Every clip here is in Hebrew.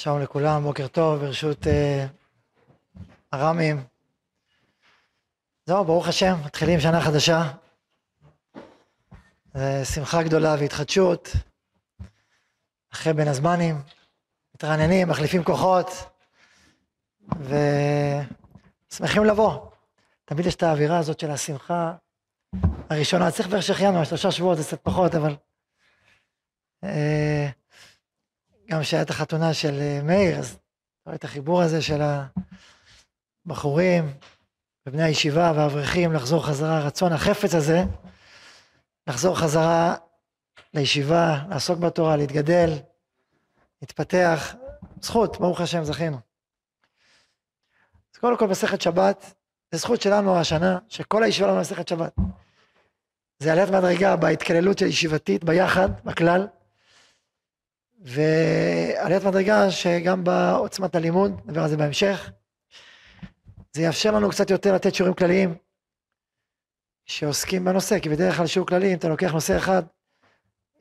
שלום לכולם, בוקר טוב, ברשות אה, הרמים. זהו, ברוך השם, מתחילים שנה חדשה. זה שמחה גדולה והתחדשות. אחרי בין הזמנים, מתרעננים, מחליפים כוחות, ושמחים לבוא. תמיד יש את האווירה הזאת של השמחה הראשונה. צריך בערך שהחיינו, שלושה שבועות זה קצת פחות, אבל... אה, גם כשהייתה החתונה של אה, מאיר, אז רואה את החיבור הזה של הבחורים ובני הישיבה והאברכים לחזור חזרה, הרצון החפץ הזה, לחזור חזרה לישיבה, לעסוק בתורה, להתגדל, להתפתח. זכות, ברוך השם, זכינו. אז קודם כל מסכת שבת, זה זכות שלנו השנה, שכל הישיבה לנו מסכת שבת. זה עליית מדרגה בהתקללות של ישיבתית, ביחד, בכלל. ועליית מדרגה שגם בעוצמת הלימוד, נדבר על זה בהמשך, זה יאפשר לנו קצת יותר לתת שיעורים כלליים שעוסקים בנושא, כי בדרך כלל שיעור כללי, אם אתה לוקח נושא אחד,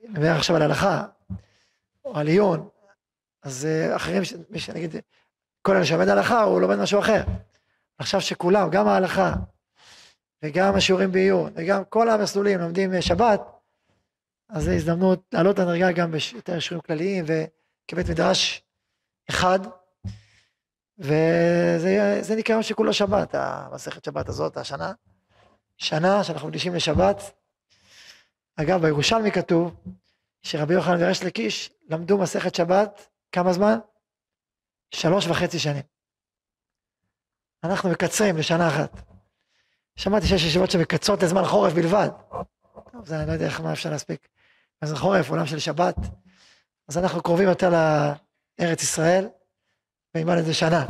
נדבר עכשיו על הלכה, או על עיון, אז אה, אחרים, מי שנגיד, כל אלה שלומד הלכה, הוא לומד משהו אחר. עכשיו שכולם, גם ההלכה, וגם השיעורים בעיון, וגם כל המסלולים לומדים שבת, אז זו הזדמנות לעלות את הדרגה גם ביותר שיעורים כלליים וכבית מדרש אחד וזה נקרא יום שכולו שבת, המסכת שבת הזאת, השנה. שנה שאנחנו מקדישים לשבת. אגב, בירושלמי כתוב שרבי יוחנן וריש לקיש למדו מסכת שבת כמה זמן? שלוש וחצי שנים. אנחנו מקצרים לשנה אחת. שמעתי שיש ישיבות שמקצרות לזמן חורף בלבד. טוב, זה אני לא יודע איך מה אפשר להספיק. אז חורף, עולם של שבת, אז אנחנו קרובים יותר לארץ ישראל, ונלמד את זה שנה.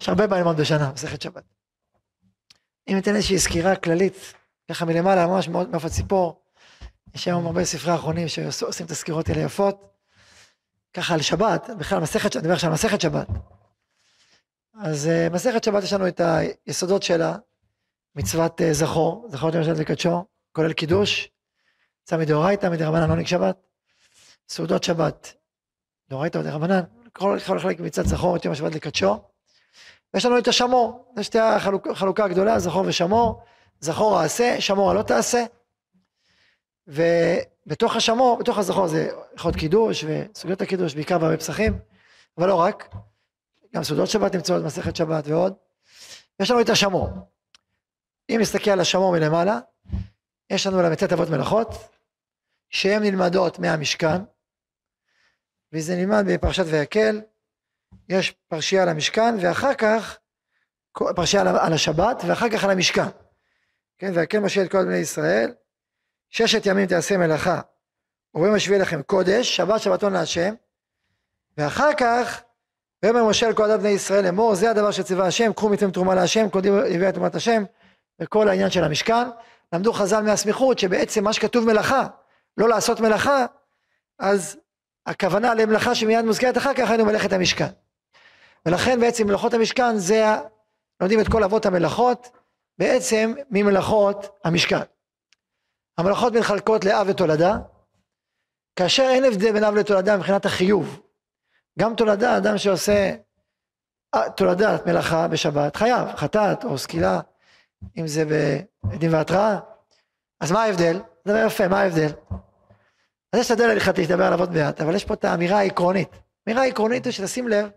יש הרבה בעיה ללמוד בשנה, מסכת שבת. אם ניתן איזושהי סקירה כללית, ככה מלמעלה, ממש מעוף הציפור, יש היום הרבה ספרי אחרונים שעושים את הסקירות האלה יפות, ככה על שבת, בכלל מסכת, אני מדבר עכשיו על מסכת שבת. אז uh, מסכת שבת יש לנו את היסודות שלה, מצוות uh, זכור, זכור את יום שבת וקדשו, כולל קידוש, יצא מדאורייתא, מדרבנן עונג שבת, סעודות שבת, דאורייתא ודרבנן, כל חלק מצד זכור את יום השבת לקדשו. ויש לנו את השמור, זה שתי החלוקה הגדולה, זכור ושמור, זכור העשה, שמור הלא תעשה. ובתוך השמור, בתוך הזכור זה הלכות קידוש וסוגיות הקידוש, בעיקר בהרבה פסחים, אבל לא רק, גם סעודות שבת נמצאות במסכת שבת ועוד. יש לנו את השמור. אם נסתכל על השמור מלמעלה, יש לנו ל"ט אבות מלאכות, שהן נלמדות מהמשכן, וזה נלמד בפרשת ויקל, יש פרשייה על המשכן, ואחר כך, פרשייה על השבת, ואחר כך על המשכן. כן, ויקל משה את כל בני ישראל, ששת ימים תעשה מלאכה, וביום השביעי לכם קודש, שבת שבתון להשם, ואחר כך, ויאמר משה אל כל עדת בני ישראל לאמור, זה הדבר שציווה השם, קחו מכם תרומה להשם, דברי יביאה תרומת השם, וכל העניין של המשכן. למדו חז"ל מהסמיכות שבעצם מה שכתוב מלאכה, לא לעשות מלאכה, אז הכוונה למלאכה שמיד מוזכרת אחר כך היינו מלאכת המשכן. ולכן בעצם מלאכות המשכן זה, לומדים את כל אבות המלאכות, בעצם ממלאכות המשכן. המלאכות מתחלקות לאב ותולדה, כאשר אין הבדל בין אב לתולדה מבחינת החיוב. גם תולדה, אדם שעושה אה, תולדת מלאכה בשבת, חייב, חטאת או סקילה, אם זה בעדים והתראה. אז מה ההבדל? דבר יפה, מה ההבדל? אז יש את הדל ההלכתית, נדבר עליו עוד מעט, אבל יש פה את האמירה העקרונית. האמירה העקרונית היא שתשים לב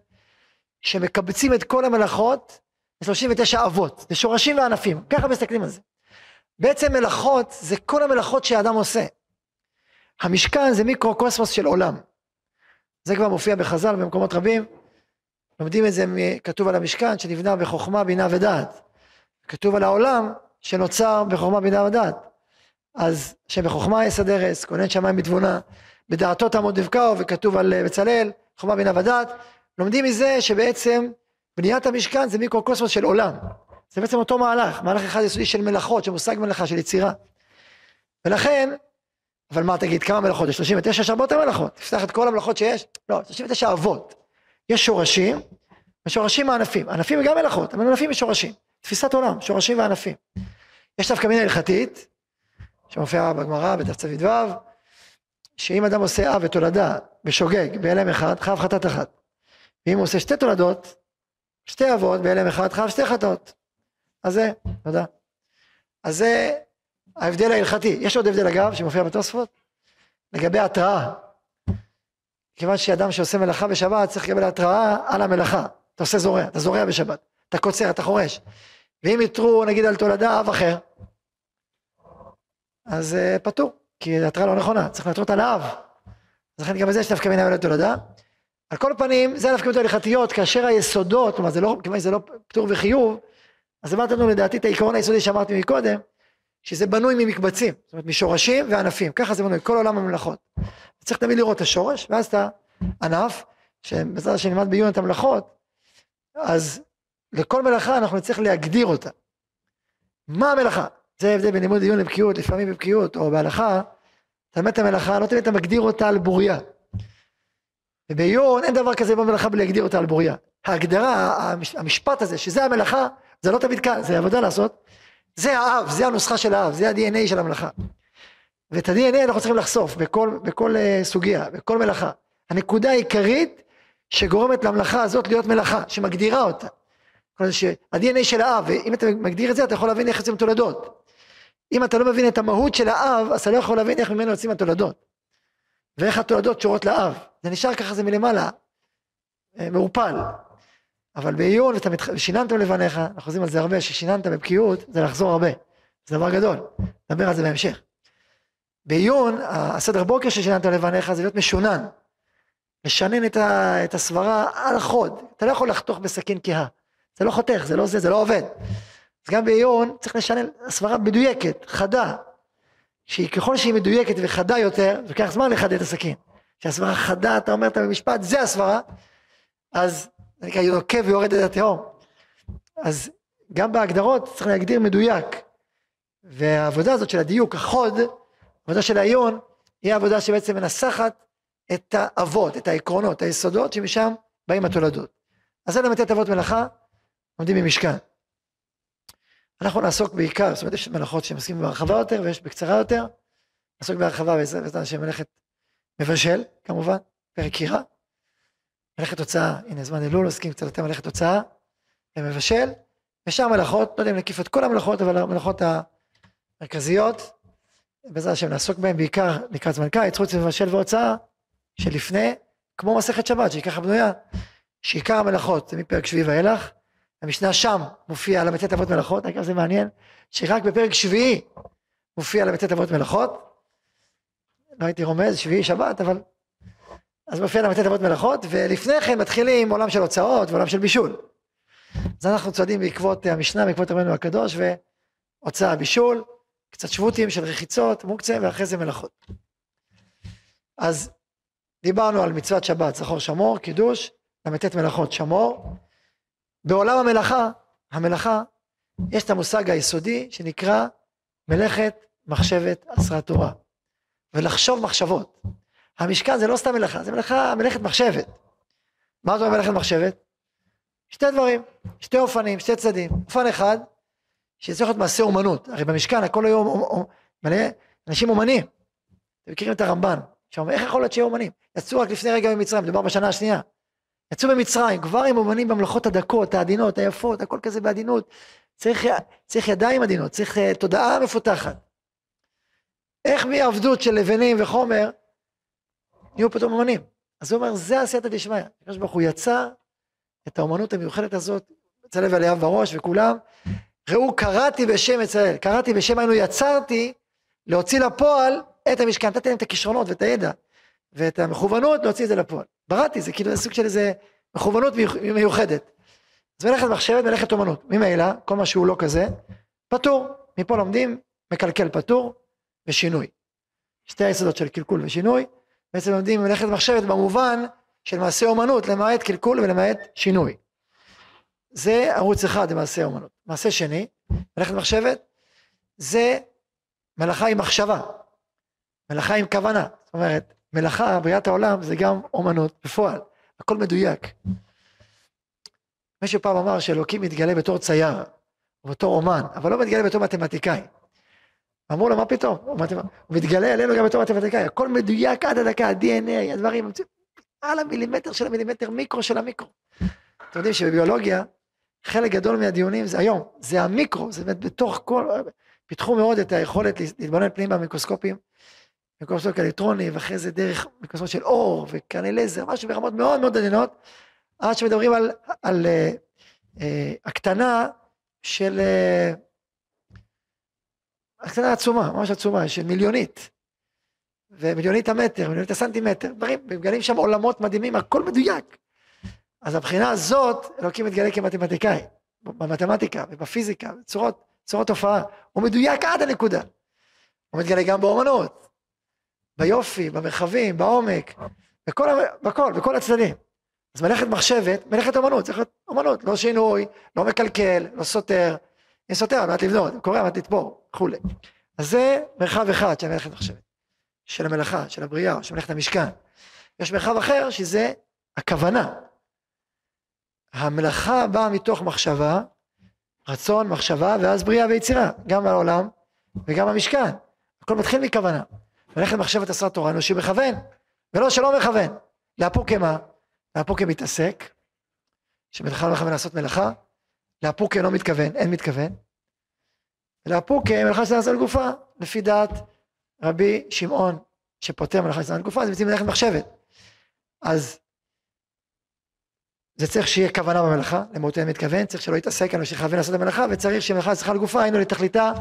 שמקבצים את כל המלאכות ל-39 אבות, זה שורשים וענפים, ככה מסתכלים על זה. בעצם מלאכות זה כל המלאכות שהאדם עושה. המשכן זה מיקרו-קוסמוס של עולם. זה כבר מופיע בחז"ל במקומות רבים. לומדים את זה, כתוב על המשכן שנבנה בחוכמה, בינה ודעת. כתוב על העולם שנוצר בחוכמה, בינה ודעת. אז שבחוכמה יסדר עץ, כונן שמיים בתבונה, בדעתו תעמוד דבקהו, וכתוב על אה, בצלאל, חוכמה בינה ודעת, לומדים מזה שבעצם בניית המשכן זה מיקרוקוסמוס של עולם. זה בעצם אותו מהלך, מהלך אחד יסודי של מלאכות, של מושג מלאכה, של יצירה. ולכן, אבל מה תגיד, כמה מלאכות? יש 39, יש הרבה יותר מלאכות. תפתח את כל המלאכות שיש, לא, 39 אבות. יש שורשים, ושורשים הענפים. ענפים גם מלאכות, אבל ענפים ושורשים. תפיסת עולם, שורשים וענפים. יש דווקא מינה הלכתית, שמופיע בגמרא בתצ"ו, שאם אדם עושה אב ותולדה בשוגג, בהלם אחד, חייב חטאת אחת. ואם הוא עושה שתי תולדות, שתי אבות בהלם אחד חייב שתי חטאות. אז זה, תודה. אז זה ההבדל ההלכתי. יש עוד הבדל אגב, שמופיע בתוספות, לגבי התראה. כיוון שאדם שעושה מלאכה בשבת צריך לקבל התראה על המלאכה. אתה עושה זורע, אתה זורע בשבת, אתה קוצר, אתה חורש. ואם יתרו נגיד על תולדה אב אחר, אז uh, פטור, כי התראה לא נכונה, צריך להתרות על האב. אז לכן גם בזה יש נפקא מינה ולתולדה. על כל פנים, זה הנפקא מינות ההלכתיות, כאשר היסודות, כלומר זה לא, כיוון שזה לא פטור וחיוב, אז אמרת לנו לדעתי את העיקרון היסודי שאמרתי מקודם, שזה בנוי ממקבצים, זאת אומרת משורשים וענפים, ככה זה בנוי, כל עולם הממלכות. צריך תמיד לראות את השורש, ואז את הענף, שבעזרת השם נלמד בעיון את המלאכות, אז לכל מלאכה אנחנו נצטרך להגדיר אותה. מה המלאכה? זה ההבדל בין לימוד עיון לבקיאות, לפעמים בבקיאות או בהלכה, אתה לומד את המלאכה, לא תמיד אתה מגדיר אותה על בוריה. ובעיון אין דבר כזה במלאכה בלי להגדיר אותה על בוריה. ההגדרה, המשפט הזה, שזה המלאכה, זה לא תמיד קל, זה עבודה לעשות. זה האב, זה הנוסחה של האב, זה ה-DNA של המלאכה. ואת ה-DNA אנחנו צריכים לחשוף בכל, בכל uh, סוגיה, בכל מלאכה. הנקודה העיקרית שגורמת למלאכה הזאת להיות מלאכה, שמגדירה אותה. ה-DNA של האב, ואם אתה מגדיר את זה, אתה יכול להבין איך יוצאים תולדות. אם אתה לא מבין את המהות של האב, אז אתה לא יכול להבין איך ממנו יוצאים התולדות. ואיך התולדות שורות לאב. זה נשאר ככה, זה מלמעלה, אה, מעורפל. אבל בעיון, ואתה מת... לבניך, אנחנו חוזרים על זה הרבה, ששיננת בבקיאות, זה לחזור הרבה. זה דבר גדול, נדבר על זה בהמשך. בעיון, הסדר בוקר ששיננת לבניך זה להיות משונן. לשנן את, ה... את הסברה על החוד. אתה לא יכול לחתוך בסכין כהה. זה לא חותך, זה לא זה, זה לא עובד. אז גם בעיון צריך לשנן הסברה מדויקת, חדה. שהיא ככל שהיא מדויקת וחדה יותר, זה לוקח זמן לחדד את הסכין. כשהסברה חדה, אתה אומר את המשפט, זה הסברה, אז זה נקרא יוקב ויורד את התהום. אז גם בהגדרות צריך להגדיר מדויק. והעבודה הזאת של הדיוק, החוד, העבודה של העיון, היא העבודה שבעצם מנסחת את האבות, את העקרונות, היסודות, שמשם באים התולדות. אז זה למתת אבות מלאכה, עומדים במשכן. אנחנו נעסוק בעיקר, זאת אומרת יש מלאכות שמסכימים בהרחבה יותר ויש בקצרה יותר, נעסוק בהרחבה בעזרת השם מלאכת מבשל, כמובן, פרק קירה. מלאכת תוצאה, הנה זמן אלול, עוסקים קצת יותר מלאכת תוצאה, ומבשל, ושאר מלאכות, לא יודע אם נקיף את כל המלאכות, אבל המלאכות המרכזיות, בעזרת השם נעסוק בהן בעיקר לקראת זמן קיץ, חוץ ממבשל והוצאה, שלפני, כמו מסכת שבת, שהיא ככה בנויה, שעיקר המלאכות זה מפרק שביעי ואילך, המשנה שם מופיע ל"ט אבות מלאכות, אגב זה מעניין, שרק בפרק שביעי מופיע ל"ט אבות מלאכות, לא הייתי רומז, שביעי שבת, אבל אז מופיע ל"ט אבות מלאכות, ולפני כן מתחילים עולם של הוצאות ועולם של בישול. אז אנחנו צועדים בעקבות המשנה, בעקבות רבנו הקדוש, והוצאה בישול, קצת שבותים של רחיצות, מוקצה, ואחרי זה מלאכות. אז דיברנו על מצוות שבת, זכור שמור, קידוש, ל"ט מלאכות שמור. בעולם המלאכה, המלאכה, יש את המושג היסודי שנקרא מלאכת מחשבת עשרה תורה. ולחשוב מחשבות. המשכן זה לא סתם מלאכה, זה מלאכה, מלאכת מחשבת. מה זאת אומרת מלאכת מחשבת? שתי דברים, שתי אופנים, שתי צדדים. אופן אחד, שצריך להיות מעשה אומנות. הרי במשכן הכל היום מלא אנשים אומנים. אתם מכירים את הרמב"ן, שאומר איך יכול להיות שיהיו אומנים? יצאו רק לפני רגע ממצרים, מדובר בשנה השנייה. יצאו במצרים, כבר הם אומנים במלאכות הדקות, העדינות, היפות, הכל כזה בעדינות. צריך, צריך ידיים עדינות, צריך uh, תודעה מפותחת. איך מעבדות של לבנים וחומר, נהיו פתאום אומנים. אז הוא אומר, זה עשייתא דשמיא. הקדוש ברוך הוא יצא את האומנות המיוחדת הזאת, צלב עליה בראש וכולם. ראו, קראתי בשם ישראל, קראתי בשם היינו יצרתי להוציא לפועל את המשכן, נתתי להם את הכישרונות ואת הידע ואת המכוונות להוציא את זה לפועל. בראתי, זה כאילו סוג של איזה מכוונות מיוחדת. אז מלאכת מחשבת, מלאכת אומנות. ממילא, כל מה שהוא לא כזה, פטור. מפה לומדים, מקלקל פטור ושינוי. שתי היסודות של קלקול ושינוי, בעצם לומדים מלאכת מחשבת במובן של מעשה אומנות, למעט קלקול ולמעט שינוי. זה ערוץ אחד למעשה אומנות. מעשה שני, מלאכת מחשבת, זה מלאכה עם מחשבה, מלאכה עם כוונה. זאת אומרת, מלאכה, בריאת העולם, זה גם אומנות בפועל, הכל מדויק. מישהו פעם אמר שאלוקים מתגלה בתור צייר, או בתור אומן, אבל לא מתגלה בתור מתמטיקאי. אמרו לו, מה פתאום? הוא מתגלה עלינו גם בתור מתמטיקאי, הכל מדויק עד הדקה, ה-DNA, הדברים, על המילימטר של המילימטר, מיקרו של המיקרו. אתם יודעים שבביולוגיה, חלק גדול מהדיונים זה היום, זה המיקרו, זה באמת בתוך כל, פיתחו מאוד את היכולת להתבונן פנימה במיקרוסקופים, מיקרוסקופ אלקטרוני, ואחרי זה דרך מיקרוסקופ של אור וקרני לזר, משהו ברמות מאוד מאוד עדינות, עד שמדברים על, על uh, uh, הקטנה של, uh, הקטנה עצומה, ממש עצומה, של מיליונית. ומיליונית המטר, מיליונית הסנטימטר, דברים, מגלים שם עולמות מדהימים, הכל מדויק. אז הבחינה הזאת, אלוקים מתגלה כמתמטיקאי, במתמטיקה ובפיזיקה, בצורות, צורות הופעה, הוא מדויק עד הנקודה. הוא מתגלה גם באומנות, ביופי, במרחבים, בעומק, בכל, בכל, בכל הצדדים. אז מלאכת מחשבת, מלאכת אומנות, צריך להיות אומנות, לא שינוי, לא מקלקל, לא סותר, אם סותר על מנת לבנות, קורא על מנת לתפור, וכולי. אז זה מרחב אחד של מלאכת מחשבת. של המלאכה, של הבריאה, של מלאכת המשכן. יש מרחב אחר שזה הכוונה. המלאכה באה מתוך מחשבה, רצון, מחשבה, ואז בריאה ויצירה, גם בעולם וגם במשכן. הכל מתחיל מכוונה. מלאכת מחשבת עשה תורה אנושי מכוון, ולא שלא מכוון. לאפוק מה? לאפוק מתעסק, שבכלל מכוון לעשות מלאכה, לאפוק לא מתכוון, אין מתכוון. לאפוק מלאכה של לעשות גופה, לפי דעת רבי שמעון שפוטר מלאכה לצנעת גופה, זה בעצם מלאכת מחשבת. אז זה צריך שיהיה כוונה במלאכה, למרות אין מתכוון, צריך שלא יתעסק, אנו שיכוון לעשות את המלאכה, וצריך שמלאכה צריכה לגופה, היינו לתכליתה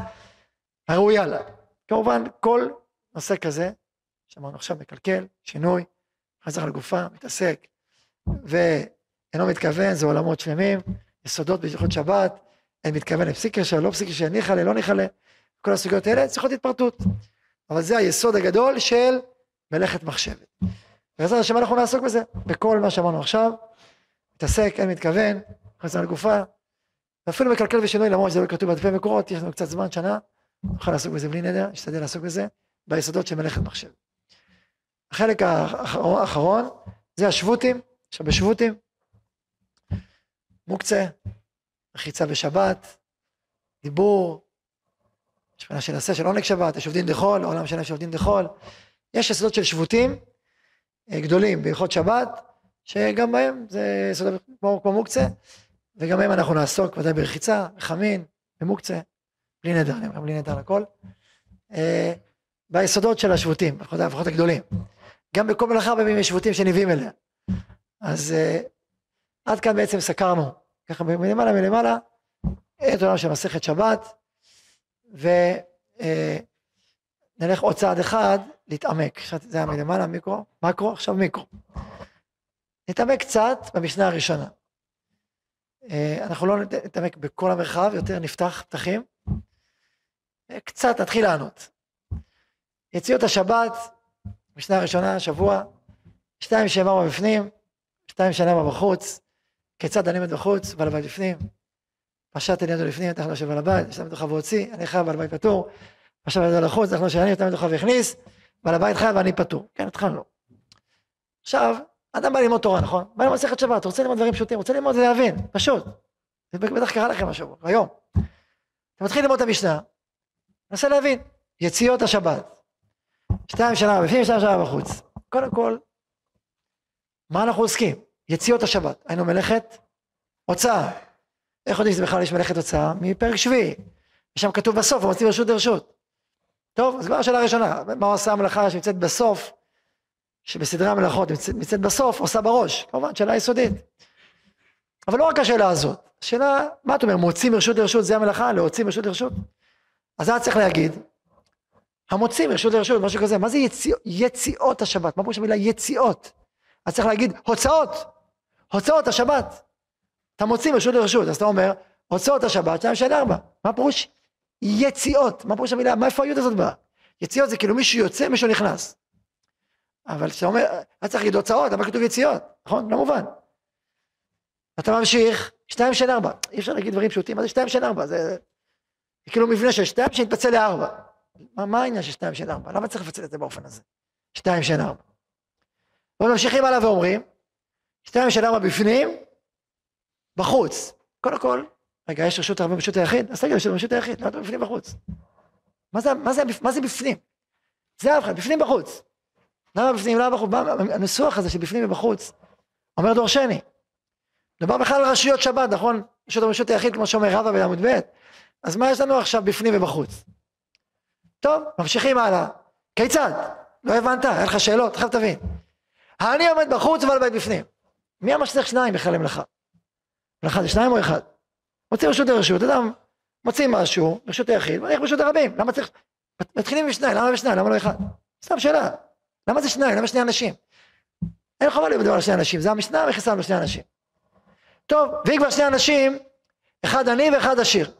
הראויה לה. כמובן, כל נושא כזה, שאמרנו עכשיו מקלקל, שינוי, חזר לגופה, מתעסק, ואינו מתכוון, זה עולמות שלמים, יסודות בהלכות שבת, אין מתכוון לפסיק קשר, לא פסיק קשר, ניחא לא ניחא כל הסוגיות האלה צריכות התפרטות. אבל זה היסוד הגדול של מלאכת מחשבת. בעזרת השם אנחנו נעסוק בזה, בכל מה שאמרנו עכשיו, מתעסק, אין מתכוון, נכנס על גופה, ואפילו מקלקל ושינוי, למרות שזה לא כתוב בדפי מקורות, יש לנו קצת זמן, שנה, נוכל לעסוק בזה בלי נדר, נשתדל לעסוק בזה, ביסודות של מלאכת מחשבת. החלק האחרון זה השבותים, עכשיו בשבותים, מוקצה, רחיצה בשבת, דיבור, יש מבחינה של עשה של עונג שבת, יש עובדין דחול, העולם שלהם יש עובדין דחול. יש יסודות של שבותים אה, גדולים בהלכות שבת, שגם בהם זה יסודות כמו, כמו מוקצה, וגם בהם אנחנו נעסוק ודאי ברחיצה, בחמין, במוקצה, בלי נדר, אני אומר בלי נדר לכל. אה, ביסודות של השבותים, לפחות הגדולים. גם בכל מלאכה בימים יש שבותים שנביאים אליה. אז אה, עד כאן בעצם סקרנו, ככה מלמעלה מלמעלה, את עולם של מסכת שבת. ונלך עוד צעד אחד, להתעמק. זה היה מלמעלה מיקרו, מקרו, עכשיו מיקרו. נתעמק קצת במשנה הראשונה. אה, אנחנו לא נתעמק בכל המרחב, יותר נפתח פתחים. אה, קצת נתחיל לענות. יציאות השבת, משנה הראשונה, שבוע, שתיים שאמר בפנים, שתיים שאמר בחוץ, כיצד אני עומד בחוץ, בעל הבית בפנים, פשט עניינו לפנים, נתח לו שבעל הבית, יש בתוכה והוציא, אני חייב בעל הבית פטור, פשט עניינו לחוץ, נתח לו שאני, נתן בתוכה והכניס, בעל הבית חייב ואני פטור. כן, התחלנו. עכשיו, אדם בא ללמוד תורה, נכון? בא ללמוד מסכת שבת, רוצה ללמוד דברים פשוטים, רוצה ללמוד להבין, פשוט. זה בטח קרה לכם השבוע, היום. אתה מתחיל ללמוד את המשנה, נסה להבין, יציאות השבת. שתיים שנה בפנים, שתיים שנה בחוץ. קודם כל, מה אנחנו עוסקים? יציאות השבת. היינו מלאכת הוצאה. איך יודעים שזה בכלל יש מלאכת הוצאה? מפרק שביעי. ושם כתוב בסוף, הוא מוציא רשות לרשות. טוב, אז כבר השאלה הראשונה, מה עושה המלאכה שנמצאת בסוף, שבסדרי המלאכות נמצאת בסוף, עושה בראש. כמובן, שאלה יסודית. אבל לא רק השאלה הזאת, השאלה, מה אתה אומר, מוציא מרשות לרשות זה המלאכה, להוציא מרשות לרשות? אז היה צריך להגיד, המוציא מרשות לרשות, משהו כזה, מה זה יציאות, יציאות השבת? מה פירוש המילה יציאות? אז צריך להגיד, הוצאות, הוצאות השבת. אתה מוציא מרשות לרשות, אז אתה אומר, הוצאות השבת, שתיים שנה ארבע. מה פירוש? יציאות. מה פירוש המילה? מאיפה היוד הזאת באה? יציאות זה כאילו מישהו יוצא, מישהו נכנס. אבל כשאתה אומר, אתה צריך להגיד הוצאות, למה כתוב יציאות? נכון? לא מובן. אתה ממשיך, שתיים שנה ארבע. אי אפשר להגיד דברים פשוטים, מה זה שתיים שנה ארבע? זה, זה כאילו מבנה של שתיים שנתפצל לארבע. מה, העניין של שתיים שנה ארבע? למה צריך לפצל את זה באופן הזה? שתיים שנה ארבע. וממשיכים הלאה ואומרים, שתיים שנה ארבע בפנים, בחוץ. קודם כל, רגע, יש רשות הרבה ברשות היחיד? אז רגע, יש רשות היחיד, למה אתה בפנים בחוץ? מה זה, מה, זה, מה זה בפנים? זה אחד, בפנים בחוץ. למה בפנים, למה בחוץ? הניסוח הזה שבפנים ובחוץ אומר דורשני. מדובר בכלל על רשויות שבת, נכון? רשות הרשות היחיד, כמו שאומר רבא בעמוד ב', אז מה יש לנו עכשיו בפנים ובחוץ? טוב, ממשיכים הלאה. כיצד? לא הבנת? אין לך שאלות? עכשיו תבין. אני עומד בחוץ ובעל בית בפנים. מי אמר שצריך שניים בכלל למלאכה? מלאכה זה שניים או אחד? מוציא רשות לרשות, אדם מוציא משהו, רשות היחיד, ואני ברשות הרבים, למה צריך... מתחילים עם שניים, למה בשניים? למה לא אחד? סתם שאלה. למה זה שניים? למה שני אנשים? אין חובה לדבר על שני אנשים, זה המשנה איך שמו שני אנשים. טוב, ואם כבר שני אנשים, אחד עני ואחד עשיר.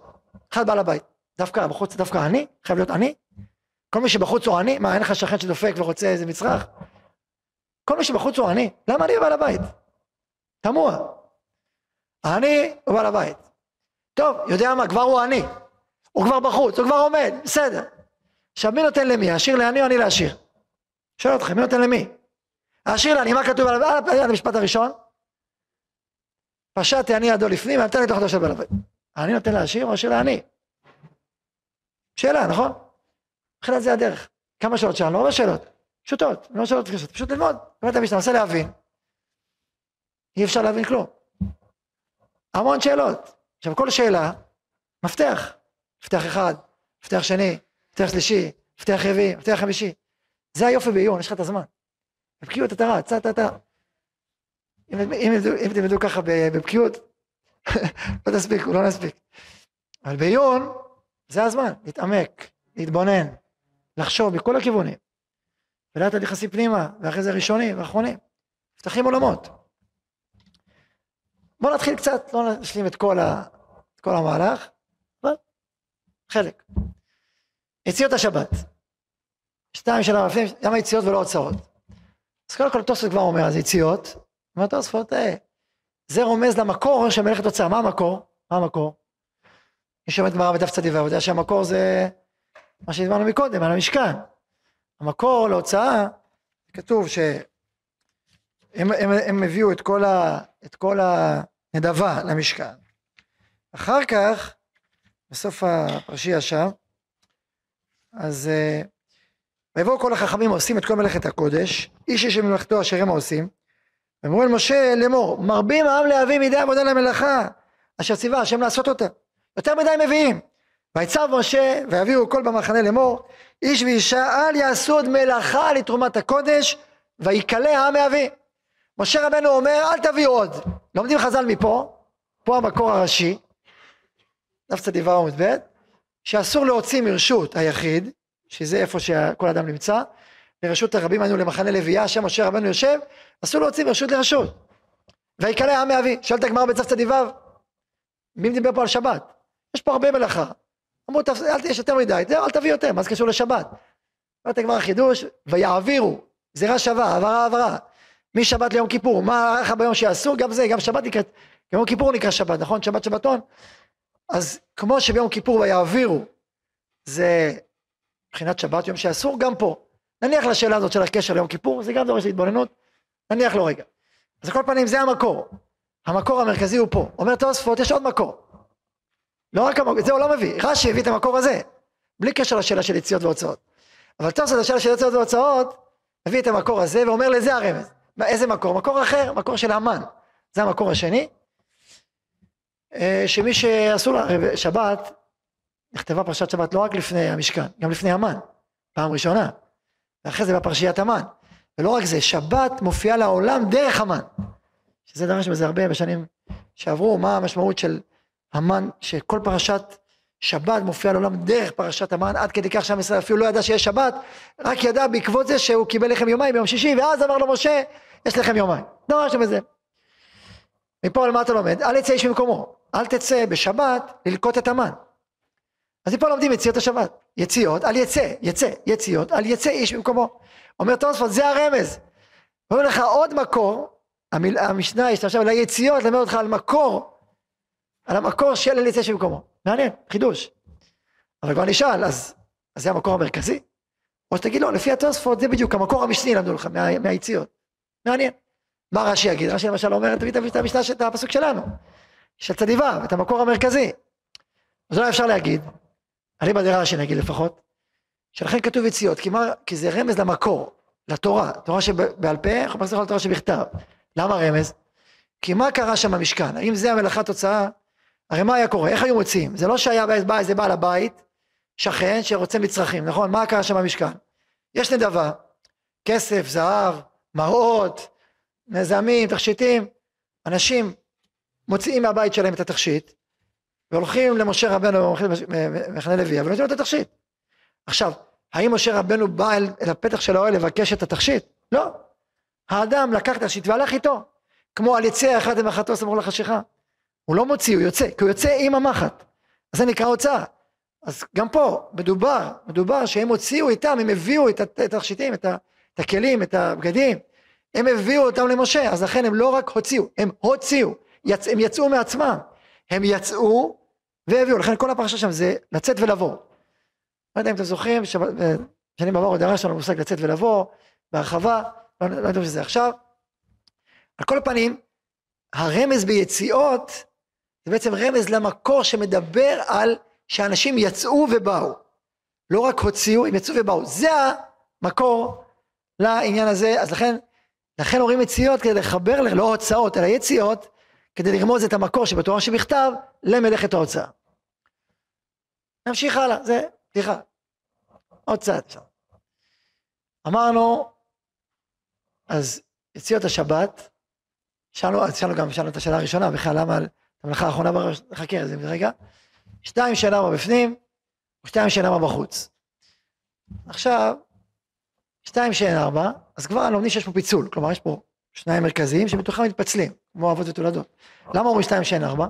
אחד בעל הבית. דווקא בחוץ, דווקא עני? חייב להיות עני? כל מי שבחוץ הוא עני? מה, אין לך שכן שדופק ורוצה איזה מצרך? כל מי שבחוץ הוא עני. למה אני בעל הבית? תמוה. העני הוא בעל הבית. טוב, יודע מה, כבר הוא עני. הוא כבר בחוץ, הוא כבר עומד, בסדר. עכשיו מי נותן למי? העשיר לעני או עני לעשיר? שואל אתכם, מי נותן למי? העשיר לעני, מה כתוב על המשפט הראשון? פשט אני ידו לפנים ונתן לתוך של בעל הבית. העני נותן לעשיר או עשיר לעני? שאלה, נכון? מבחינת זה הדרך. כמה שאלות שאלנו? הרבה שאלות. פשוטות, לא שאלות קשות, פשוט ללמוד. באמת המשנה, מנסה להבין. אי אפשר להבין כלום. המון שאלות. עכשיו כל שאלה, מפתח. מפתח אחד, מפתח שני, מפתח שלישי, מפתח רביעי, מפתח חמישי. זה היופי בעיון, יש לך את הזמן. בבקיאות אתה רץ, אתה, אתה. אם תלמדו ככה בבקיאות, לא תספיקו, לא נספיק. אבל בעיון, זה הזמן, להתעמק, להתבונן, לחשוב מכל הכיוונים. ולאט לאט נכנסים פנימה, ואחרי זה ראשונים ואחרונים. נפתחים עולמות. בואו נתחיל קצת, לא נשלים את כל, ה, את כל המהלך, אבל חלק. יציאות השבת. שתיים של המפנים, למה יציאות ולא הוצאות? אז קודם כל תוספות כבר אומר, אז יציאות, אומר תוספות, אה, זה רומז למקור של מלאכת הוצאה, מה המקור? מה המקור? מי שעומד גמרא בדף צדיו, יודע שהמקור זה מה שהזמנו מקודם, על המשכן. המקור להוצאה, כתוב שהם הם, הם הביאו את כל, ה, את כל הנדבה למשכן. אחר כך, בסוף הפרשייה שם, אז אה, ויבואו כל החכמים עושים את כל מלאכת הקודש, איש איש ממלכתו אשר הם עושים, ואמרו אל משה לאמור, מרבים העם להביא מידי עבודה למלאכה, אשר ציווה השם לעשות אותה. יותר מדי מביאים. ויצב משה ויביאו כל במחנה לאמור, איש ואישה אל יעשו עוד מלאכה לתרומת הקודש, ויקלה העם מאבי. משה רבנו אומר אל תביאו עוד. לומדים חז"ל מפה, פה המקור הראשי, דף צדיו ב', שאסור להוציא מרשות היחיד, שזה איפה שכל אדם נמצא, לרשות הרבים היינו למחנה לוויה, שם משה רבנו יושב, אסור להוציא מרשות לרשות. ויקלה העם מאבי, שואלת הגמרא בצו צדיו, מי מדבר פה על שבת? יש פה הרבה מלאכה. אמרו, אל תהיה יותר מדי, זהו, אל תביא יותר, מה זה קשור לשבת? אומרת הגמרא חידוש, ויעבירו, גזירה שווה, העברה העברה. משבת ליום כיפור, מה ערך ביום שיעשו, גם זה, גם שבת נקראת, גם יום כיפור נקרא שבת, נכון? שבת שבתון. אז כמו שביום כיפור ויעבירו, זה מבחינת שבת יום שאסור, גם פה. נניח לשאלה הזאת של הקשר ליום כיפור, זה גם דורש להתבוננות, נניח לו רגע. אז על כל פנים זה המקור. המקור המרכזי הוא פה. אומר תוספות, יש עוד מקור. לא רק המקור, זה הוא לא מביא, רש"י הביא את המקור הזה, בלי קשר לשאלה של יציאות והוצאות. אבל תוספות לשאלה של יציאות והוצאות, מביא את המקור הזה ואומר לזה הרמז. איזה מקור? מקור אחר, מקור של המן. זה המקור השני. אה, שמי שעשו לה, שבת, נכתבה פרשת שבת לא רק לפני המשכן, גם לפני המן, פעם ראשונה. ואחרי זה בפרשיית המן. ולא רק זה, שבת מופיעה לעולם דרך המן. שזה דרש בזה הרבה בשנים שעברו, מה המשמעות של המן, שכל פרשת שבת מופיעה לעולם דרך פרשת המן, עד כדי כך שעם ישראל אפילו לא ידע שיש שבת, רק ידע בעקבות זה שהוא קיבל לחם יומיים ביום שישי, ואז אמר לו משה, יש לכם יומיים. דרש בזה. מפה על מה אתה לומד? אל יצא איש ממקומו, אל תצא בשבת ללקוט את המן. אז מפה לומדים יציאות השבת. יציאות, אל יצא, יצא, יציאות, אל יצא איש ממקומו. אומר תוספות, זה הרמז. אומר לך עוד מקור, המשנה השתמשה במילה יציאות, ללמד אותך על מקור, על המקור של אל יצא ממקומו. מעניין, חידוש. אבל כבר נשאל, אז, אז זה המקור המרכזי? או שתגיד לו, לפי התוספות זה בדיוק המקור המשני למדו לך מה, מהיציאות. מעניין. מה רש"י יגיד? רש"י למשל אומר, תביא את המשנה, את הפסוק שלנו, של צדיבה, את המקור המרכזי. אז אולי אפשר להגיד, אליבא דרש"י נגיד לפחות, שלכן כתוב יציאות, כי, מה, כי זה רמז למקור. לתורה, תורה שבעל פה, אנחנו מחזירים על תורה שבכתב. למה רמז? כי מה קרה שם במשכן? האם זה המלאכה תוצאה? הרי מה היה קורה? איך היו מוציאים? זה לא שהיה בא איזה בעל הבית, שכן, שרוצה מצרכים, נכון? מה קרה שם במשכן? יש נדבה, כסף, זהב, מראות, מזהמים, תכשיטים, אנשים מוציאים מהבית שלהם את התכשיט, והולכים למשה רבנו במחנה לוי, ונותנים לו את התכשיט. עכשיו, האם משה רבנו בא אל, אל הפתח של האוהל לבקש את התכשיט? לא. האדם לקח את התכשיט והלך איתו. כמו על יצא אחד למחתו סמוך לחשיכה. הוא לא מוציא, הוא יוצא, כי הוא יוצא עם המחט. אז זה נקרא הוצאה. אז גם פה מדובר, מדובר שהם הוציאו איתם, הם הביאו את התכשיטים, את, את הכלים, את הבגדים, הם הביאו אותם למשה, אז לכן הם לא רק הוציאו, הם הוציאו, יצ, הם יצאו מעצמם, הם יצאו והביאו, לכן כל הפרשה שם זה לצאת ולבוא. לא יודע אם אתם זוכרים, שנים עברו עוד דרש לנו מושג לצאת ולבוא, בהרחבה, לא, לא יודע שזה עכשיו. על כל פנים, הרמז ביציאות, זה בעצם רמז למקור שמדבר על שאנשים יצאו ובאו. לא רק הוציאו, הם יצאו ובאו. זה המקור לעניין הזה, אז לכן, לכן אומרים יציאות כדי לחבר, לא הוצאות, אלא יציאות, כדי לרמוז את המקור שבתורה שבכתב למלאכת ההוצאה. נמשיך הלאה, זה סליחה, עוד צעד. אמרנו, אז יציאות השבת, שאלנו, אז שאלנו גם, שאלנו את השאלה הראשונה, בכלל למה המלאכה האחרונה בראש, נחכה על זה רגע. שתיים שאלה בפנים, ושתיים שאין ארבע בחוץ. עכשיו, שתיים שאין ארבע, אז כבר לומדים שיש פה פיצול, כלומר יש פה שניים מרכזיים שבתוכם מתפצלים, כמו אבות ותולדות. למה אומרים שתיים שאין ארבע?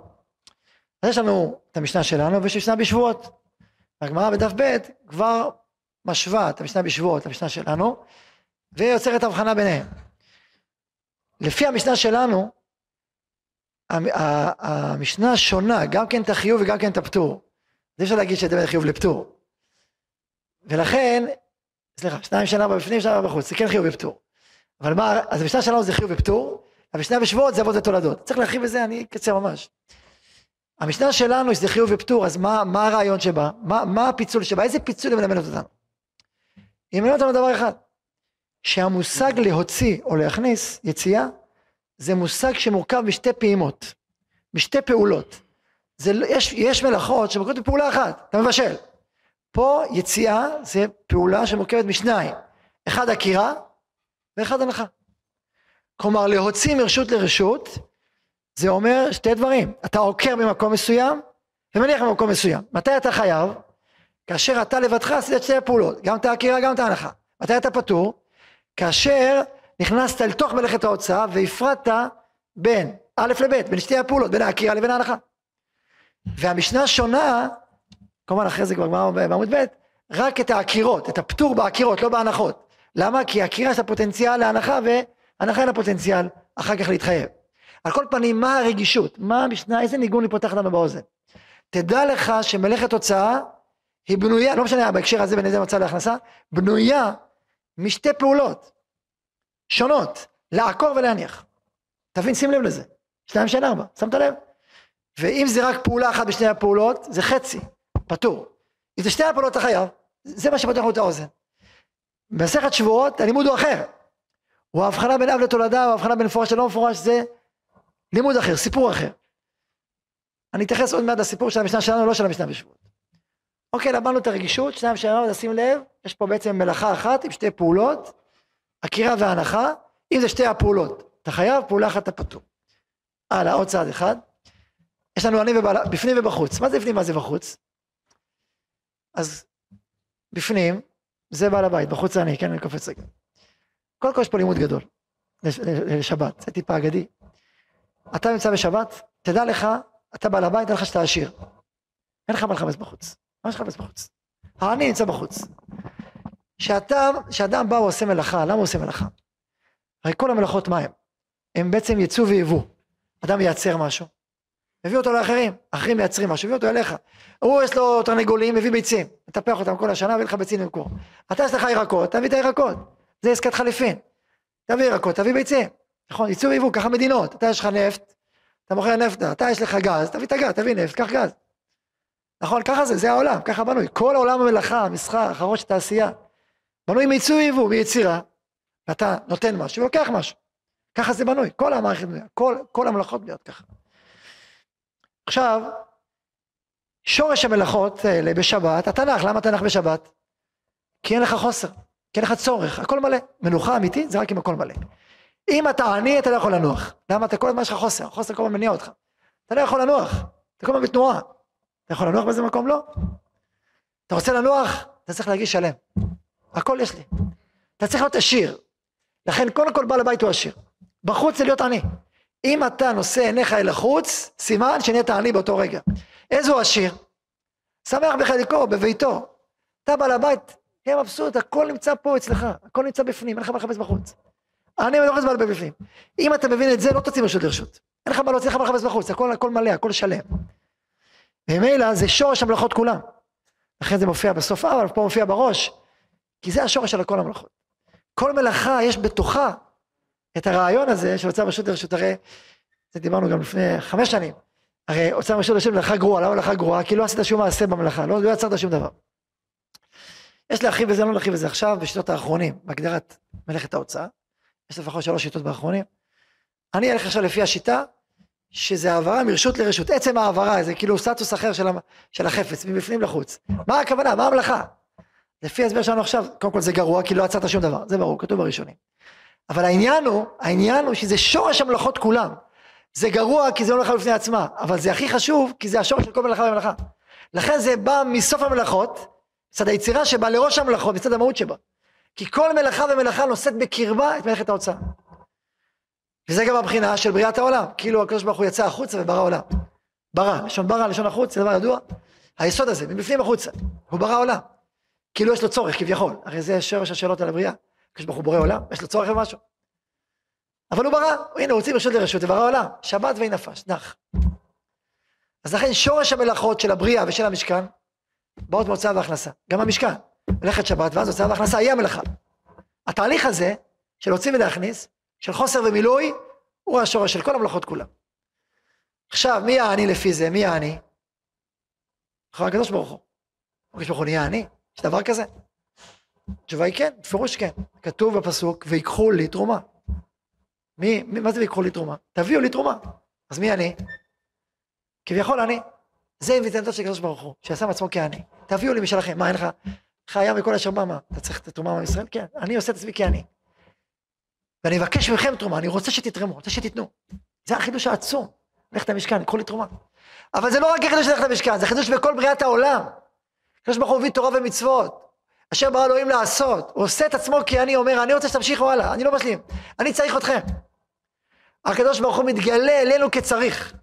אז יש לנו את המשנה שלנו ויש משנה בשבועות. הגמרא בדף ב' כבר משווה את המשנה בשבועות למשנה שלנו, ויוצרת הבחנה ביניהם. לפי המשנה שלנו, המשנה שונה גם כן את החיוב וגם כן את הפטור. אי אפשר להגיד שזה בין חיוב לפטור. ולכן, סליחה, שניים שנה בפנים, שניים בחוץ, זה כן חיוב ופטור. אבל מה, אז המשנה שלנו זה חיוב ופטור, המשנה בשבועות זה אבות ותולדות. צריך להרחיב בזה, אני אקצר ממש. המשנה שלנו שזה חיוב ופטור, אז מה, מה הרעיון שבה? מה, מה הפיצול שבה? איזה פיצול היא מלמדת אותנו? היא מלמדת אותנו דבר אחד, שהמושג להוציא או להכניס יציאה, זה מושג שמורכב משתי פעימות, משתי פעולות. זה, לא, יש, יש מלאכות שמורכבות בפעולה אחת, אתה מבשל. פה יציאה זה פעולה שמורכבת משניים, אחד עקירה ואחד הנחה. כלומר להוציא מרשות לרשות זה אומר שתי דברים, אתה עוקר ממקום מסוים ומניח ממקום מסוים. מתי אתה חייב? כאשר אתה לבדך עשית את שתי הפעולות, גם את העקירה גם את ההנחה. מתי אתה פטור? כאשר נכנסת אל תוך מלאכת ההוצאה והפרדת בין א' לב', בין שתי הפעולות, בין העקירה לבין ההנחה. והמשנה שונה, כמובן אחרי זה כבר בעמוד ב', רק את העקירות, את הפטור בעקירות, לא בהנחות. למה? כי עקירה יש לה פוטנציאל להנחה והנחה אין לה פוטנציאל אחר כך להתחייב. על כל פנים, מה הרגישות? מה המשנה, איזה ניגון היא פותחת לנו באוזן? תדע לך שמלאכת הוצאה היא בנויה, לא משנה בהקשר הזה בין איזה מצב להכנסה, בנויה משתי פעולות שונות, לעקור ולהניח. תבין, שים לב לזה. שניים שאין ארבע, שמת לב? ואם זה רק פעולה אחת בשתי הפעולות, זה חצי, פטור. אם זה שתי הפעולות אתה חייב, זה מה שפותח לנו את האוזן. במסכת שבועות הלימוד הוא אחר. הוא ההבחנה בין אב לתולדה, הוא ההבחנה בין מפורש ללא מפורש, זה לימוד אחר, סיפור אחר. אני אתייחס עוד מעט לסיפור של המשנה שלנו, לא של המשנה בשבועות. אוקיי, למדנו את הרגישות, שניים שלנו, לשים לב, יש פה בעצם מלאכה אחת עם שתי פעולות, עקירה והנחה, אם זה שתי הפעולות, אתה חייב, פעולה אחת אתה פטור. הלאה, עוד צעד אחד. יש לנו אני ובעלה, בפנים ובחוץ. מה זה בפנים, מה זה בחוץ? אז בפנים, זה בעל הבית, בחוץ אני, כן, אני קופץ רגע. קודם כל יש פה לימוד גדול, לשבת, זה טיפה אגדי. אתה נמצא בשבת, תדע לך, אתה בעל הבית, תדע לך שאתה עשיר. אין לך מה לחפש בחוץ. מה יש לך לחפש בחוץ? העני נמצא בחוץ. כשאדם בא ועושה מלאכה, למה הוא עושה מלאכה? הרי כל המלאכות מה הם? הם בעצם יצוא ויבוא. אדם מייצר משהו, מביא אותו לאחרים, אחרים מייצרים משהו, מביא אותו אליך. הוא יש לו תרנגולים, מביא ביצים, מטפח אותם כל השנה, מביא לך ביצים למכור. אתה יש לך ירקות, תביא את הירקות, זה עסקת חליפין. תביא ירקות, תביא ביצים. נכון, ייצוא ויבוא, ככה מדינות, אתה יש לך נפט, אתה מוכר נפט, אתה יש לך גז, תביא את הגז, תביא נפט, קח גז. נכון, ככה זה, זה העולם, ככה בנוי. כל העולם המלאכה, המסחר, החרוש, תעשייה, בנוי מייצוא ויבוא, מיצירה, ואתה נותן משהו ולוקח משהו. ככה זה בנוי, כל המערכת בנויה, כל, כל המלאכות בנויות ככה. עכשיו, שורש המלאכות האלה בשבת, התנ"ך, למה התנ"ך בשבת? כי אין לך חוסר, כי אין לך צורך, הכל מלא. מנוחה אמיתית זה רק אם הכל מלא. אם אתה עני, אתה לא יכול לנוח. למה? אתה כל הזמן יש לך חוסר, החוסר כל הזמן מניע אותך. אתה לא יכול לנוח, אתה כל הזמן בתנועה. אתה יכול לנוח באיזה מקום? לא. אתה רוצה לנוח? אתה צריך להרגיש שלם. הכל יש לי. אתה צריך להיות עשיר. לכן קודם כל בעל הבית הוא עשיר. בחוץ זה להיות עני. אם אתה נושא עיניך אל החוץ, סימן שנהיית עני באותו רגע. איזה הוא עשיר? שמח בחלקו, בביתו. אתה בעל הבית, תהיה מבסוט, הכל נמצא פה אצלך, הכל נמצא בפנים, אין לך מה לחפש בחוץ. אני מחפש בעל בפנים. אם אתה מבין את זה, לא תוציא רשות לרשות. אין לך מה להוציא לך מה לחפש בחוץ, הכל, הכל מלא, הכל שלם. ממילא זה שורש המלאכות כולם. לכן זה מופיע בסוף, אבל פה מופיע בראש, כי זה השורש של כל המלאכות. כל מלאכה יש בתוכה את הרעיון הזה של הוצאה רשות לרשות, הרי זה דיברנו גם לפני חמש שנים. הרי הוצאה רשות לרשות מלאכה גרועה, למה מלאכה גרועה? כי לא עשית שום מעשה במלאכה, לא, לא יצרת שום דבר. יש להרחיב בזה, לא להרחיב בזה עכשיו, בשיטות האחרונים, בהגדרת מלאכת ההוצאה. יש לפחות שלוש שיטות באחרונים. אני אלך עכשיו לפי השיטה, שזה העברה מרשות לרשות. עצם העברה, זה כאילו סטטוס אחר של, של החפץ, מבפנים לחוץ. מה הכוונה? מה המלאכה? לפי ההסבר שלנו עכשיו, קודם כל זה גרוע, כי לא עצרת שום דבר, זה ברור, כתוב בראשונים. אבל העניין הוא, העניין הוא שזה שורש המלאכות כולם. זה גרוע כי זה לא מלאכה בפני עצמה, אבל זה הכי חשוב כי זה השורש של כל מלאכה ומלאכה. לכן זה בא מסוף המלאכות, מצד היצירה שבה לראש המלאכות, מצד המהות שבה. כי כל מלאכה ומלאכה נושאת בקרבה את מלאכת ההוצאה. וזה גם הבחינה של בריאת העולם, כאילו הקדוש ברוך הוא יצא החוצה וברא עולם. ברא, לשון ברא, לשון החוץ, זה דבר ידוע. היסוד הזה, מבפנים החוצה, הוא ברא עולם. כאילו יש לו צורך כביכול, הרי זה שורש השאלות על הבריאה. הקדוש ברוך הוא בורא עולם, יש לו צורך במשהו. אבל הוא ברא, הנה רוצים רשות לרשות, וברא עולם, שבת ואי נפש, נח. אז לכן שורש המלאכות של הבריאה ושל המשכן, באות מהוצאה והכנסה, גם המשכן, מלאכת שבת ואז הוצאה והכנסה היא המלאכה. התהליך הזה של להוציא ולהכניס, של חוסר ומילוי, הוא השורש של כל המלאכות כולם. עכשיו, מי העני לפי זה? מי העני? אחר הקדוש ברוך הוא. הקדוש ברוך הוא נהיה עני? דבר כזה? התשובה היא כן, בפירוש כן. כתוב בפסוק, ויקחו לי תרומה. מי, מי, מה זה ויקחו לי תרומה? תביאו לי תרומה. אז מי אני? כביכול אני. זה אינביטנטו של הקדוש ברוך הוא, שעשה מעצמו כעני. תביאו לי משלכם, מה אין לך? חיה מכל אשר בא מה? אתה צריך את התרומה מעם ישראל? כן. אני עושה את עצמי כעני. ואני מבקש מכם תרומה, אני רוצה שתתרמו, רוצה שתיתנו. זה החידוש העצום. לך למשכן, קחו לי תרומה. אבל זה לא רק החידוש ללכת למשכן, זה חידוש בכל בריאת העולם. הקדוש ברוך הוא הביא תורה ומצוות, אשר ברא אלוהים לעשות. הוא עושה את עצמו כי אני אומר, אני רוצה שתמשיכו הלאה, אני לא משלים, אני צריך אתכם. הקדוש ברוך הוא מתגלה אלינו כצריך,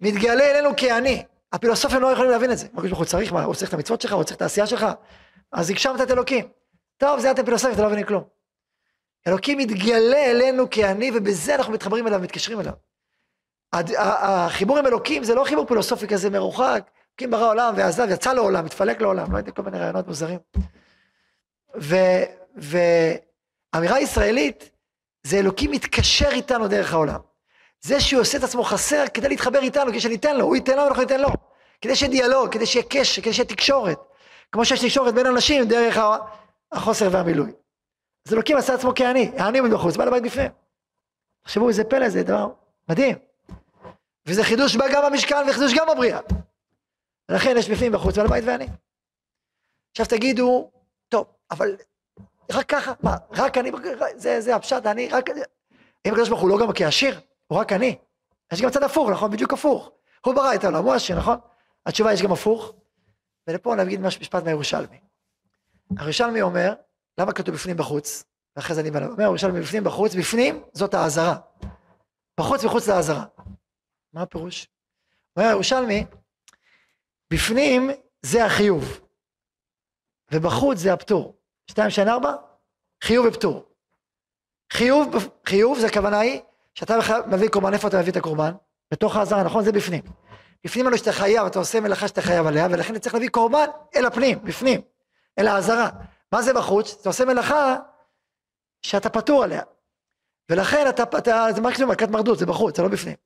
מתגלה אלינו כעני. הפילוסופים לא יכולים להבין את זה. הקדוש ברוך הוא צריך מה, הוא צריך את המצוות שלך, הוא צריך את העשייה שלך, אז הגשמת את אלוקים. טוב, זה אתם פילוסופים, אתה לא מבינים כלום. אלוקים מתגלה אלינו כעני, ובזה אנחנו מתחברים אליו, מתקשרים אליו. החיבור עם אלוקים זה לא חיבור פילוסופי כזה מרוחק, אלוקים ברא עולם ועזב, יצא לעולם, התפלק לעולם, לא יודע, כל מיני רעיונות מוזרים. ואמירה ישראלית, זה אלוקים מתקשר איתנו דרך העולם. זה שהוא עושה את עצמו חסר כדי להתחבר איתנו, כדי שניתן לו, הוא ייתן לנו, אנחנו ניתן לו. כדי שיהיה דיאלוג, כדי שיהיה קשר, כדי שיהיה תקשורת. כמו שיש תקשורת בין אנשים דרך החוסר והמילוי. אז אלוקים עשה עצמו כעני, העני עומד בחוץ, בעל הבית בפנים. תחשבו איזה פלא זה, דבר מדהים. וזה חידוש בה גם במשכן וחידוש גם בבריאה. ולכן יש בפנים בחוץ בעל הבית ועני. עכשיו תגידו, טוב, אבל רק ככה, מה, רק אני, זה, זה הפשט, אני רק, אם הקדוש ברוך הוא לא גם כעשיר, הוא רק אני. יש גם צד הפוך, נכון? בדיוק הפוך. הוא ברא את העולם, הוא עשיר, נכון? התשובה יש גם הפוך, ולפה נגיד משפט מהירושלמי. הירושלמי אומר, למה כתוב בפנים בחוץ? ואחרי זה אני אומר, ירושלמי בפנים בחוץ, בפנים זאת האזהרה. בחוץ וחוץ זה האזהרה. מה הפירוש? אומר ירושלמי, בפנים זה החיוב, ובחוץ זה הפטור. שתיים, שתיים, ארבע, חיוב ופטור. חיוב, חיוב זה הכוונה היא שאתה מביא קורבן, איפה אתה מביא את הקורבן? בתוך האזהרה, נכון? זה בפנים. בפנים לנו שאתה חייב, אתה עושה מלאכה שאתה חייב עליה, ולכן אתה צריך להביא קורבן אל הפנים, בפנים, אל האזהרה. מה זה בחוץ? אתה עושה מלאכה שאתה פטור עליה. ולכן אתה, אתה זה מקסימום מלכת מרדות, זה בחוץ, זה לא בפנים.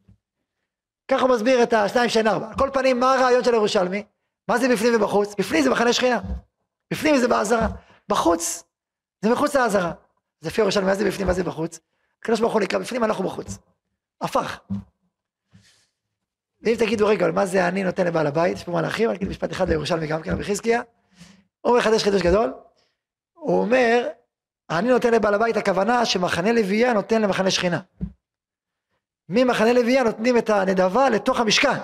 ככה הוא מסביר את השתיים שאין ארבע. על כל פנים, מה הרעיון של ירושלמי? מה זה בפנים ובחוץ? בפנים זה מחנה שכינה. בפנים זה באזהרה. בחוץ זה מחוץ לאזהרה. זה לפי ירושלים, מה זה בפנים, מה זה בחוץ? הקדוש ברוך הוא נקרא בפנים, אנחנו בחוץ. הפך. ואם תגידו, רגע, מה זה אני נותן לבעל הבית? יש פה להרחיב, אני אגיד משפט אחד לירושלמי גם כן, בחזקיה. הוא מחדש חידוש גדול, הוא אומר, אני נותן לבעל הבית, הכוונה שמחנה לוויה נותן למחנה שכינה. ממחנה לוויה נותנים את הנדבה לתוך המשכן.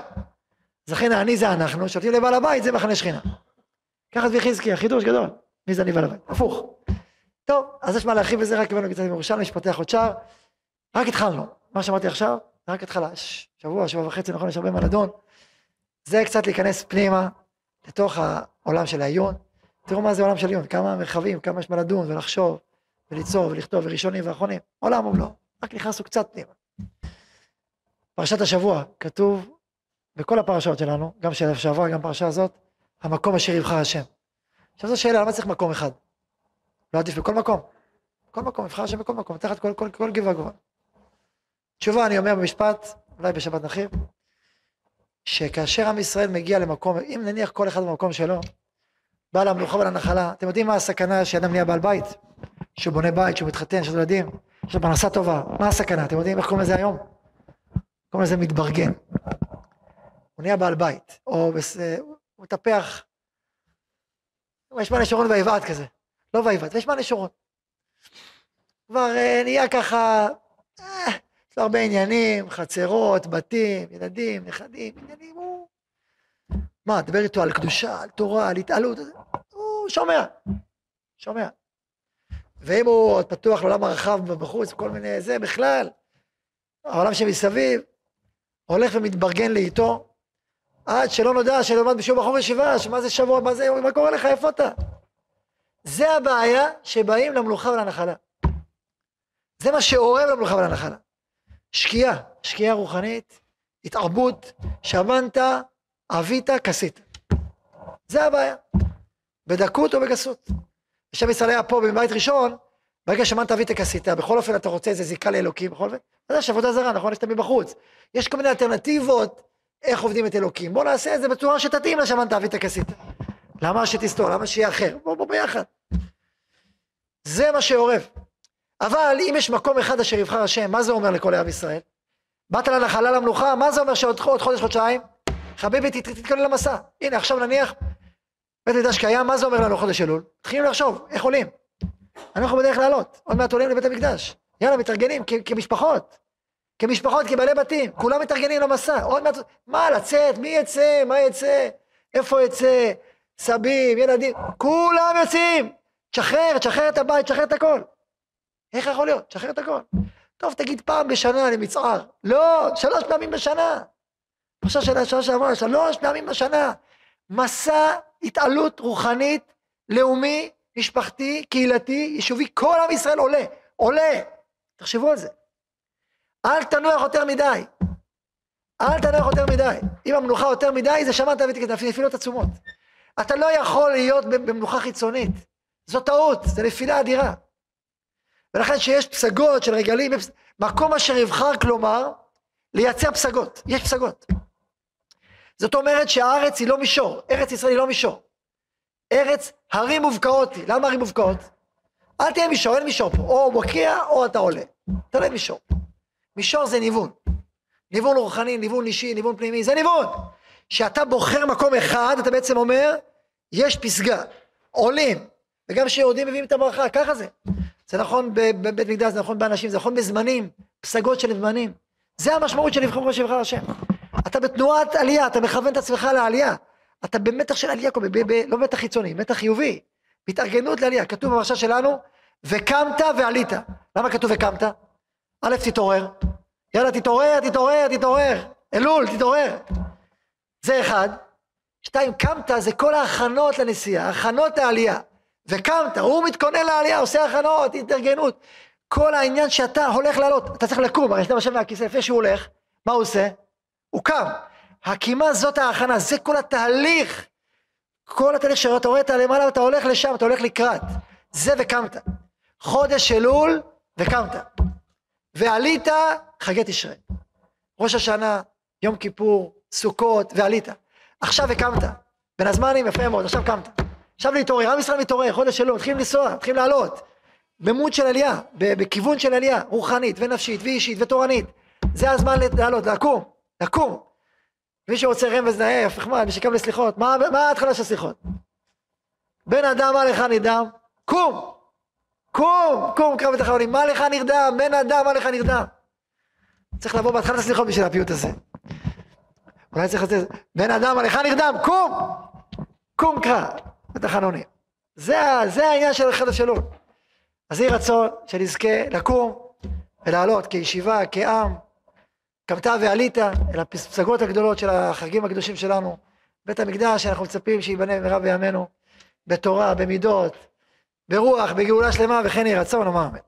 אז לכן האני זה אנחנו, שנותנים לבעל הבית זה מחנה שכינה. ככה זה חזקיה, חידוש גדול. מי זה אני בעל הבית? הפוך. טוב, אז יש מה להרחיב בזה, רק הבאנו קצת מירושלמי, שפותח עוד שער. רק התחלנו. מה שאמרתי עכשיו, רק התחלה. שבוע, שבוע וחצי, נכון, יש הרבה מה לדון. זה קצת להיכנס פנימה, לתוך העולם של העיון. תראו מה זה עולם של עיון, כמה מרחבים, כמה יש מה לדון ולחשוב, וליצור ולכתוב, וראשונים ואחרונים. עולם ומלואו. רק נכנסנו קצת פנימה. פרשת השבוע, כתוב בכל הפרשות שלנו, גם של השבוע, גם פרשה הזאת, המקום אשר יבחר השם. עכשיו זו שאלה, למה צריך מקום אחד? לא עדיף בכל מקום. בכל מקום, יבחר השם בכל מקום, תחת כל, כל, כל גבעה גבוהה. תשובה, אני אומר במשפט, אולי בשבת נרחיב, שכאשר עם ישראל מגיע למקום, אם נניח כל אחד במקום שלו, בעל המלוכה ולנחלה, אתם יודעים מה הסכנה שאדם נהיה בעל בית? שהוא בונה בית, שהוא מתחתן, לו ילדים, יש לו פרנסה טובה, מה הסכנה? אתם יודעים איך קוראים לזה היום? קוראים לזה מתברגן. הוא נהיה בעל בית, או בס... הוא מטפח, יש מעלה שרון ויבעט כזה, לא ויבעט, ויש מעלה שרון. כבר אה, נהיה ככה, אה, יש לו הרבה עניינים, חצרות, בתים, ילדים, נכדים, עניינים, הוא... מה, דבר איתו על קדושה, על תורה, על התעלות, הוא שומע, שומע. ואם הוא עוד פתוח לעולם הרחב בחוץ, כל מיני זה, בכלל, העולם שמסביב הולך ומתברגן לאיתו, עד שלא נודע שלמד בשיעור בחור ישיבה, שמה זה שבוע, מה זה, מה קורה לך, איפה אתה? זה הבעיה שבאים למלוכה ולנחלה. זה מה שאורב למלוכה ולנחלה. שקיעה, שקיעה רוחנית, התערבות, שבנת, עבית, כסית. זה הבעיה. בדקות או בגסות. השם ישראל היה פה בבית ראשון, ברגע שמנת עבית כסית, בכל אופן אתה רוצה איזה זיקה לאלוקים, בכל אופן, אז יש עבודה זרה, נכון? יש תמיד בחוץ. יש כל מיני אלטרנטיבות איך עובדים את אלוקים. בוא נעשה את זה בצורה שתתאים לשמנת עבית כסית. למה שתסתור? למה שיהיה אחר? בוא, בוא ביחד. זה מה שעורב. אבל אם יש מקום אחד אשר יבחר השם, מה זה אומר לכל עם ישראל? באת לנחלה למנוחה, מה זה אומר שעוד חודש, חודשיים? חביבי, תתכונן למסע. הנה, עכשיו נניח, בית מקדש קיים, מה זה אומר לנו חודש אלול? מתחילים לחשוב, איך עולים? אנחנו בדרך לעלות, עוד מעט עולים לבית המקדש. יאללה, מתארגנים כמשפחות. כמשפחות, כבעלי בתים, כולם מתארגנים למסע, עוד מעט, מה לצאת, מי יצא, מה יצא, איפה יצא, סבים, ילדים, כולם יוצאים, תשחרר, תשחרר את הבית, תשחרר את הכל. איך יכול להיות? תשחרר את הכל. טוב, תגיד פעם בשנה למצער. לא, שלוש פעמים בשנה. עכשיו של השנה שעברה, שלוש פעמים בשנה. מסע התעלות רוחנית, לאומי, משפחתי, קהילתי, יישובי, כל עם ישראל עולה, עולה. תחשבו על זה. אל תנוח יותר מדי. אל תנוח יותר מדי. אם המנוחה יותר מדי, זה שמעת נפילות עצומות. אתה לא יכול להיות במנוחה חיצונית. זו טעות, זו נפילה אדירה. ולכן שיש פסגות של רגלים, מקום אשר יבחר כלומר, לייצר פסגות. יש פסגות. זאת אומרת שהארץ היא לא מישור, ארץ ישראל היא לא מישור. ארץ הרים מובקעות היא. למה הרים מובקעות? אל תהיה מישור, אין מישור פה. או מוקיע או אתה עולה. אתה לא מישור. מישור זה ניוון. ניוון רוחני, ניוון אישי, ניוון פנימי, זה ניוון. כשאתה בוחר מקום אחד, אתה בעצם אומר, יש פסגה, עולים, וגם כשיורדים מביאים את הברכה, ככה זה. זה נכון בבית מקדש, זה נכון באנשים, זה נכון בזמנים, פסגות של זמנים. זה המשמעות של לבחור שבחר השם. אתה בתנועת עלייה, אתה מכוון את עצמך לעלייה. אתה במתח של עלייה, לא במתח חיצוני, מתח חיובי. בהתארגנות לעלייה. כתוב בפרשה שלנו, וקמת ועלית. למה כתוב וקמת? א', תתעורר. יאללה, תתעורר, תתעורר, תתעורר. אלול, תתעורר. זה אחד. שתיים, קמת זה כל ההכנות לנסיעה, הכנות לעלייה. וקמת, הוא מתכונן לעלייה, עושה הכנות, התארגנות. כל העניין שאתה הולך לעלות, אתה צריך לקום, הרי שאתה יושב מהכיסא, לפני שהוא הולך, מה הוא עושה? הוא קם. הקימה זאת ההכנה, זה כל התהליך. כל התהליך שאתה רואה את הלמעלה ואתה הולך לשם, אתה הולך לקראת. זה וקמת. חודש אלול וקמת. ועלית חגי תשרי. ראש השנה, יום כיפור, סוכות, ועלית. עכשיו הקמת. בין הזמנים יפה מאוד, עכשיו קמת. עכשיו להתעורר, עם ישראל מתעורר, חודש שלו, מתחילים לנסוע, מתחילים לעלות. במות של עלייה, בכיוון של עלייה, רוחנית ונפשית ואישית ותורנית. זה הזמן לעלות, לקום, לקום. מי שרוצה רמז נאה, הפך מה, מי שקם לסליחות, מה, מה ההתחלה של הסליחות? בן אדם מה לך נרדם? קום! קום! קום קרב את החלונים, מה לך נרדם? בן אדם מה לך נרדם? צריך לבוא בהתחלת הסליחות בשביל הפיוט הזה. אולי צריך לתת, בן אדם מה לך נרדם? קום! קום קרא את החלונים. זה, זה העניין של החדר שלו. אז יהי רצון שנזכה לקום ולעלות כישיבה, כעם, קמת ועלית אל הפסגות הגדולות של החגים הקדושים שלנו, בית המקדש שאנחנו מצפים שייבנה במהרה בימינו, בתורה, במידות, ברוח, בגאולה שלמה וכן יהי רצון, נאמר אמן.